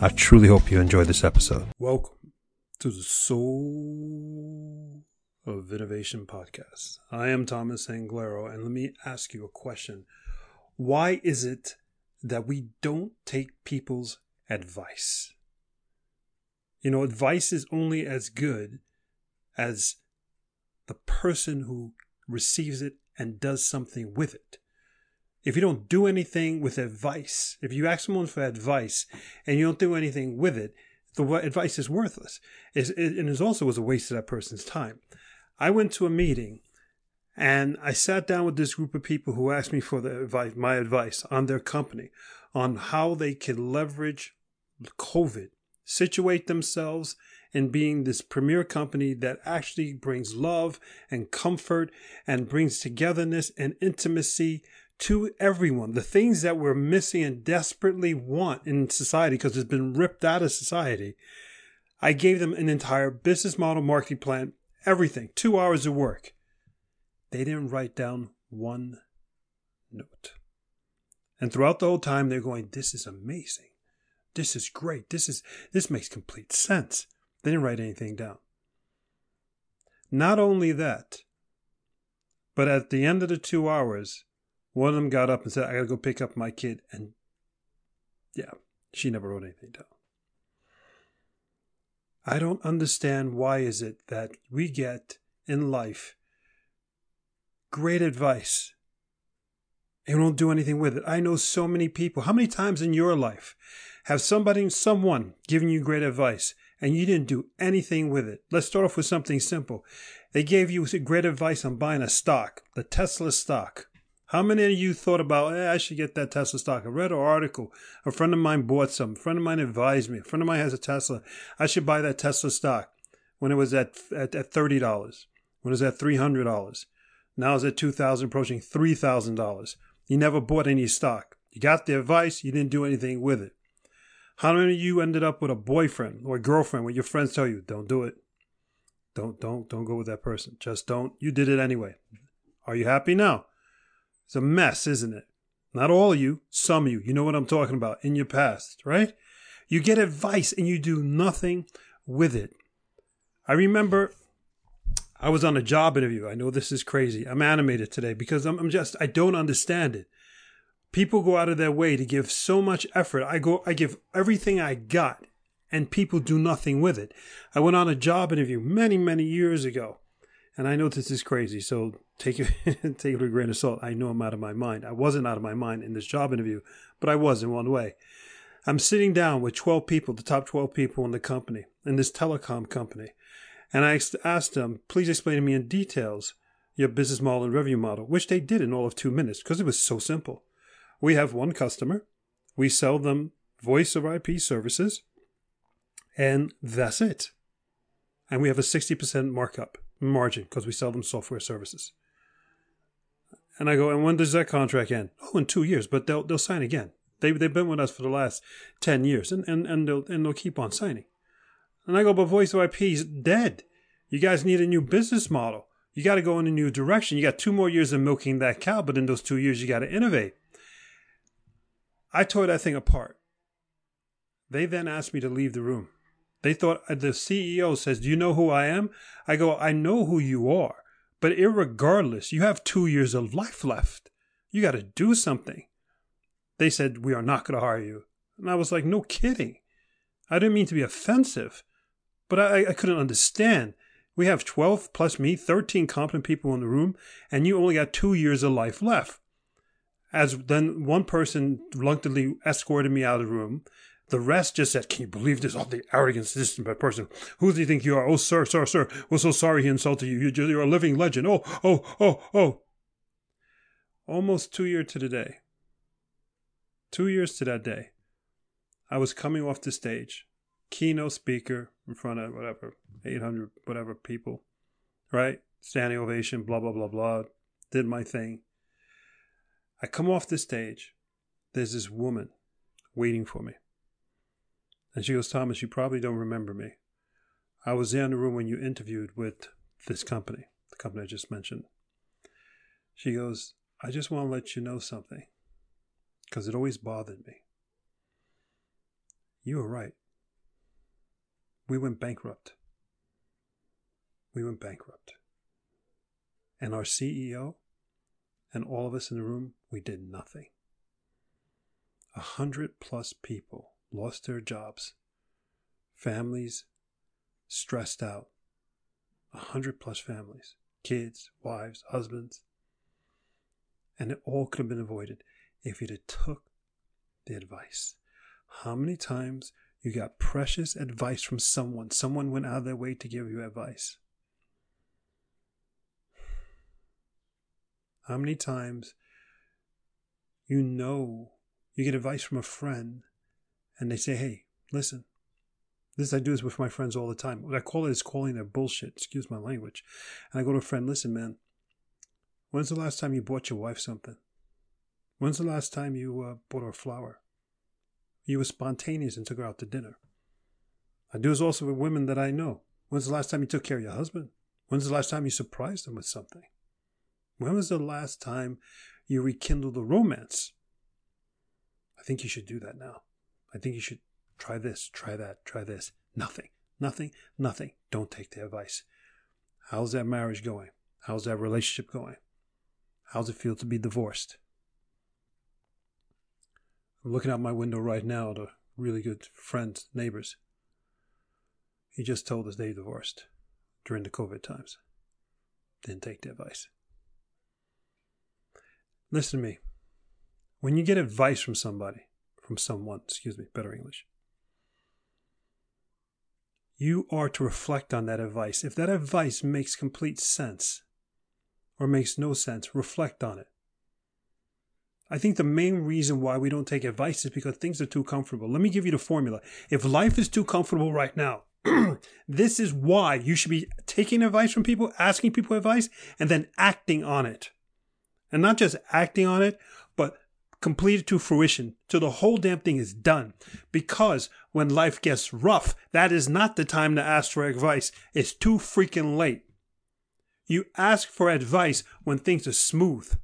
I truly hope you enjoy this episode. Welcome to the Soul of Innovation podcast. I am Thomas Anglero, and let me ask you a question. Why is it that we don't take people's advice? You know, advice is only as good as the person who receives it and does something with it if you don't do anything with advice, if you ask someone for advice and you don't do anything with it, the advice is worthless. It's, it, and it also was a waste of that person's time. I went to a meeting and I sat down with this group of people who asked me for the advice, my advice on their company, on how they could leverage COVID, situate themselves in being this premier company that actually brings love and comfort and brings togetherness and intimacy to everyone. The things that we're missing and desperately want in society because it's been ripped out of society. I gave them an entire business model, marketing plan, everything, two hours of work. They didn't write down one note. And throughout the whole time, they're going, This is amazing. This is great. This is this makes complete sense. They didn't write anything down. Not only that, but at the end of the two hours, one of them got up and said, I gotta go pick up my kid. And yeah, she never wrote anything down. I don't understand why is it that we get in life great advice and don't do anything with it. I know so many people. How many times in your life have somebody, someone given you great advice and you didn't do anything with it? Let's start off with something simple. They gave you great advice on buying a stock, the Tesla stock. How many of you thought about, eh, I should get that Tesla stock? I read an article. A friend of mine bought some. A friend of mine advised me. A friend of mine has a Tesla. I should buy that Tesla stock when it was at, at, at $30, when it was at $300. Now it's at 2000 approaching $3,000. You never bought any stock. You got the advice, you didn't do anything with it. How many of you ended up with a boyfriend or a girlfriend where your friends tell you, don't do it? Don't, don't, don't go with that person. Just don't. You did it anyway. Are you happy now? It's a mess, isn't it? Not all of you, some of you. You know what I'm talking about in your past, right? You get advice and you do nothing with it. I remember I was on a job interview. I know this is crazy. I'm animated today because I'm, I'm just, I don't understand it. People go out of their way to give so much effort. I go, I give everything I got and people do nothing with it. I went on a job interview many, many years ago and I know this is crazy, so take it take it with a grain of salt. I know I'm out of my mind. I wasn't out of my mind in this job interview, but I was in one way. I'm sitting down with 12 people, the top 12 people in the company, in this telecom company, and I asked them, please explain to me in details your business model and revenue model, which they did in all of two minutes because it was so simple. We have one customer, we sell them voice over IP services, and that's it. And we have a 60% markup margin because we sell them software services. And I go, and when does that contract end? Oh, in two years, but they'll they'll sign again. They they've been with us for the last ten years, and and and they'll and they'll keep on signing. And I go, but voice IP is dead. You guys need a new business model. You got to go in a new direction. You got two more years of milking that cow, but in those two years, you got to innovate. I tore that thing apart. They then asked me to leave the room. They thought uh, the CEO says, Do you know who I am? I go, I know who you are. But irregardless, you have two years of life left. You got to do something. They said, We are not going to hire you. And I was like, No kidding. I didn't mean to be offensive, but I, I couldn't understand. We have 12 plus me, 13 competent people in the room, and you only got two years of life left. As then one person reluctantly escorted me out of the room. The rest just said, Can you believe this? All the arrogance this person. Who do you think you are? Oh, sir, sir, sir. We're so sorry he insulted you. You're a living legend. Oh, oh, oh, oh. Almost two years to the day. Two years to that day. I was coming off the stage keynote speaker in front of whatever, 800, whatever people, right? Standing ovation, blah, blah, blah, blah. Did my thing. I come off the stage. There's this woman waiting for me. And she goes, Thomas, you probably don't remember me. I was in the room when you interviewed with this company, the company I just mentioned. She goes, I just want to let you know something because it always bothered me. You were right. We went bankrupt. We went bankrupt. And our CEO and all of us in the room, we did nothing. A hundred plus people lost their jobs, families stressed out, a hundred plus families, kids, wives, husbands. And it all could have been avoided if you'd have took the advice. How many times you got precious advice from someone, someone went out of their way to give you advice. How many times you know you get advice from a friend and they say, hey, listen, this I do this with my friends all the time. What I call it is calling their bullshit. Excuse my language. And I go to a friend, listen, man, when's the last time you bought your wife something? When's the last time you uh, bought her a flower? You were spontaneous and took her out to dinner. I do this also with women that I know. When's the last time you took care of your husband? When's the last time you surprised him with something? When was the last time you rekindled the romance? I think you should do that now. I think you should try this, try that, try this. Nothing, nothing, nothing. Don't take the advice. How's that marriage going? How's that relationship going? How's it feel to be divorced? I'm looking out my window right now at a really good friend, neighbors. He just told us they divorced during the COVID times. Didn't take the advice. Listen to me. When you get advice from somebody, from someone, excuse me, better English. You are to reflect on that advice. If that advice makes complete sense or makes no sense, reflect on it. I think the main reason why we don't take advice is because things are too comfortable. Let me give you the formula. If life is too comfortable right now, this is why you should be taking advice from people, asking people advice, and then acting on it. And not just acting on it, completed to fruition till the whole damn thing is done. Because when life gets rough, that is not the time to ask for advice. It's too freaking late. You ask for advice when things are smooth.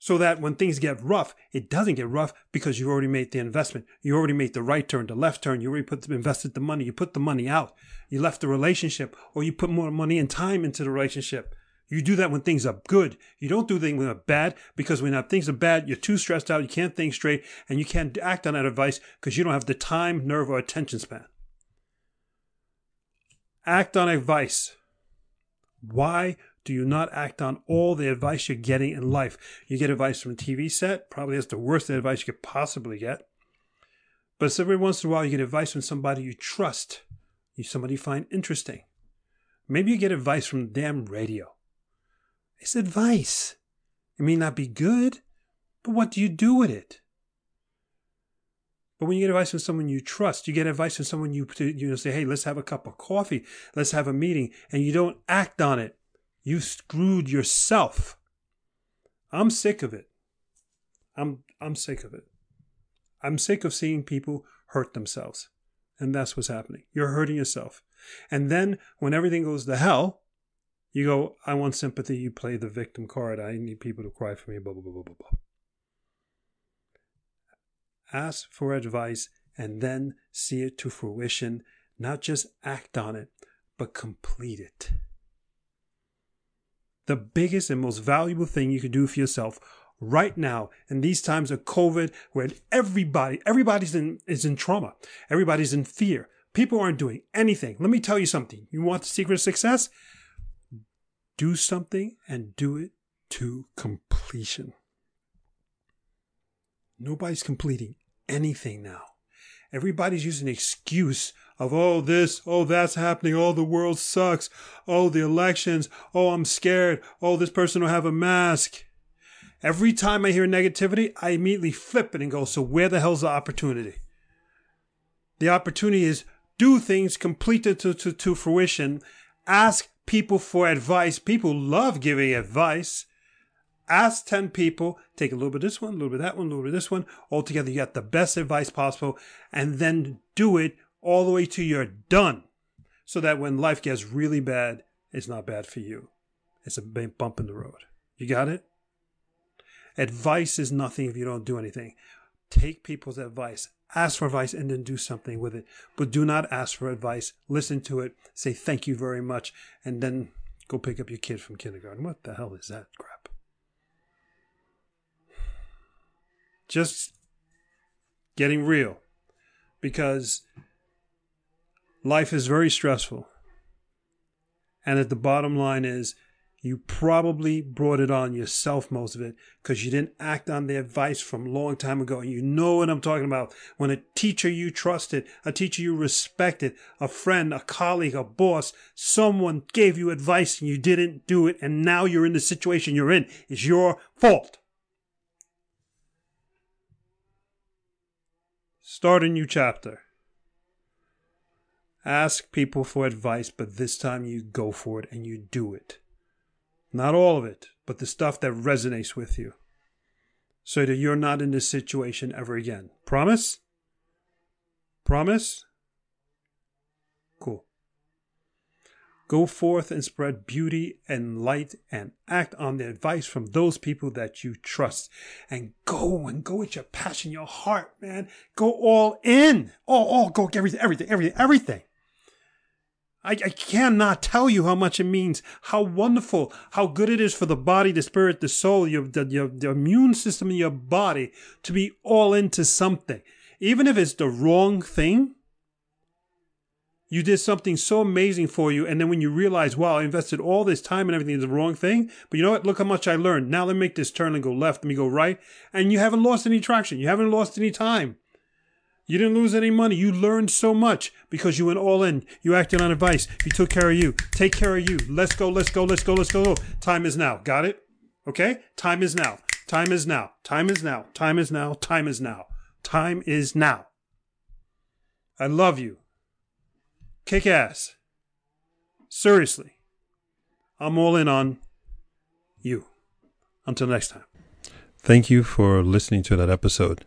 So that when things get rough, it doesn't get rough because you already made the investment. You already made the right turn, the left turn. You already put invested the money. You put the money out. You left the relationship, or you put more money and time into the relationship. You do that when things are good. You don't do things when they're bad because when things are bad, you're too stressed out, you can't think straight, and you can't act on that advice because you don't have the time, nerve, or attention span. Act on advice. Why do you not act on all the advice you're getting in life? You get advice from a TV set, probably that's the worst advice you could possibly get. But every once in a while, you get advice from somebody you trust, you somebody you find interesting. Maybe you get advice from the damn radio. It's advice. It may not be good, but what do you do with it? But when you get advice from someone you trust, you get advice from someone you you know say, "Hey, let's have a cup of coffee, let's have a meeting," and you don't act on it, you screwed yourself. I'm sick of it. I'm I'm sick of it. I'm sick of seeing people hurt themselves, and that's what's happening. You're hurting yourself, and then when everything goes to hell, you go, I want sympathy. You play the victim card. I need people to cry for me. Blah, blah, blah, blah, blah, blah. Ask for advice and then see it to fruition. Not just act on it, but complete it. The biggest and most valuable thing you can do for yourself right now in these times of COVID, where everybody, everybody's in, is in trauma. Everybody's in fear. People aren't doing anything. Let me tell you something. You want the secret of success? Do something and do it to completion. Nobody's completing anything now. Everybody's using an excuse of, oh, this, oh, that's happening. Oh, the world sucks. Oh, the elections. Oh, I'm scared. Oh, this person will have a mask. Every time I hear negativity, I immediately flip it and go, so where the hell's the opportunity? The opportunity is do things, complete it to, to, to fruition. Ask people for advice. People love giving advice. Ask 10 people, take a little bit of this one, a little bit of that one, a little bit of this one. Altogether, you get the best advice possible, and then do it all the way to you're done. So that when life gets really bad, it's not bad for you. It's a big bump in the road. You got it? Advice is nothing if you don't do anything. Take people's advice, ask for advice, and then do something with it. But do not ask for advice. Listen to it, say thank you very much, and then go pick up your kid from kindergarten. What the hell is that crap? Just getting real because life is very stressful. And at the bottom line is you probably brought it on yourself, most of it, because you didn't act on the advice from a long time ago. And you know what I'm talking about. When a teacher you trusted, a teacher you respected, a friend, a colleague, a boss, someone gave you advice and you didn't do it, and now you're in the situation you're in. It's your fault. Start a new chapter. Ask people for advice, but this time you go for it and you do it. Not all of it, but the stuff that resonates with you. So that you're not in this situation ever again. Promise? Promise? Cool. Go forth and spread beauty and light and act on the advice from those people that you trust. And go and go with your passion, your heart, man. Go all in. All, all, go everything, everything, everything, everything. I, I cannot tell you how much it means, how wonderful, how good it is for the body, the spirit, the soul, your, the, your, the immune system in your body to be all into something. Even if it's the wrong thing, you did something so amazing for you. And then when you realize, wow, I invested all this time and everything in the wrong thing. But you know what? Look how much I learned. Now let me make this turn and go left. Let me go right. And you haven't lost any traction. You haven't lost any time. You didn't lose any money. You learned so much because you went all in. You acted on advice. You took care of you. Take care of you. Let's go, let's go, let's go, let's go. Time is now. Got it? Okay? Time is now. Time is now. Time is now. Time is now. Time is now. Time is now. I love you. Kick ass. Seriously. I'm all in on you. Until next time. Thank you for listening to that episode.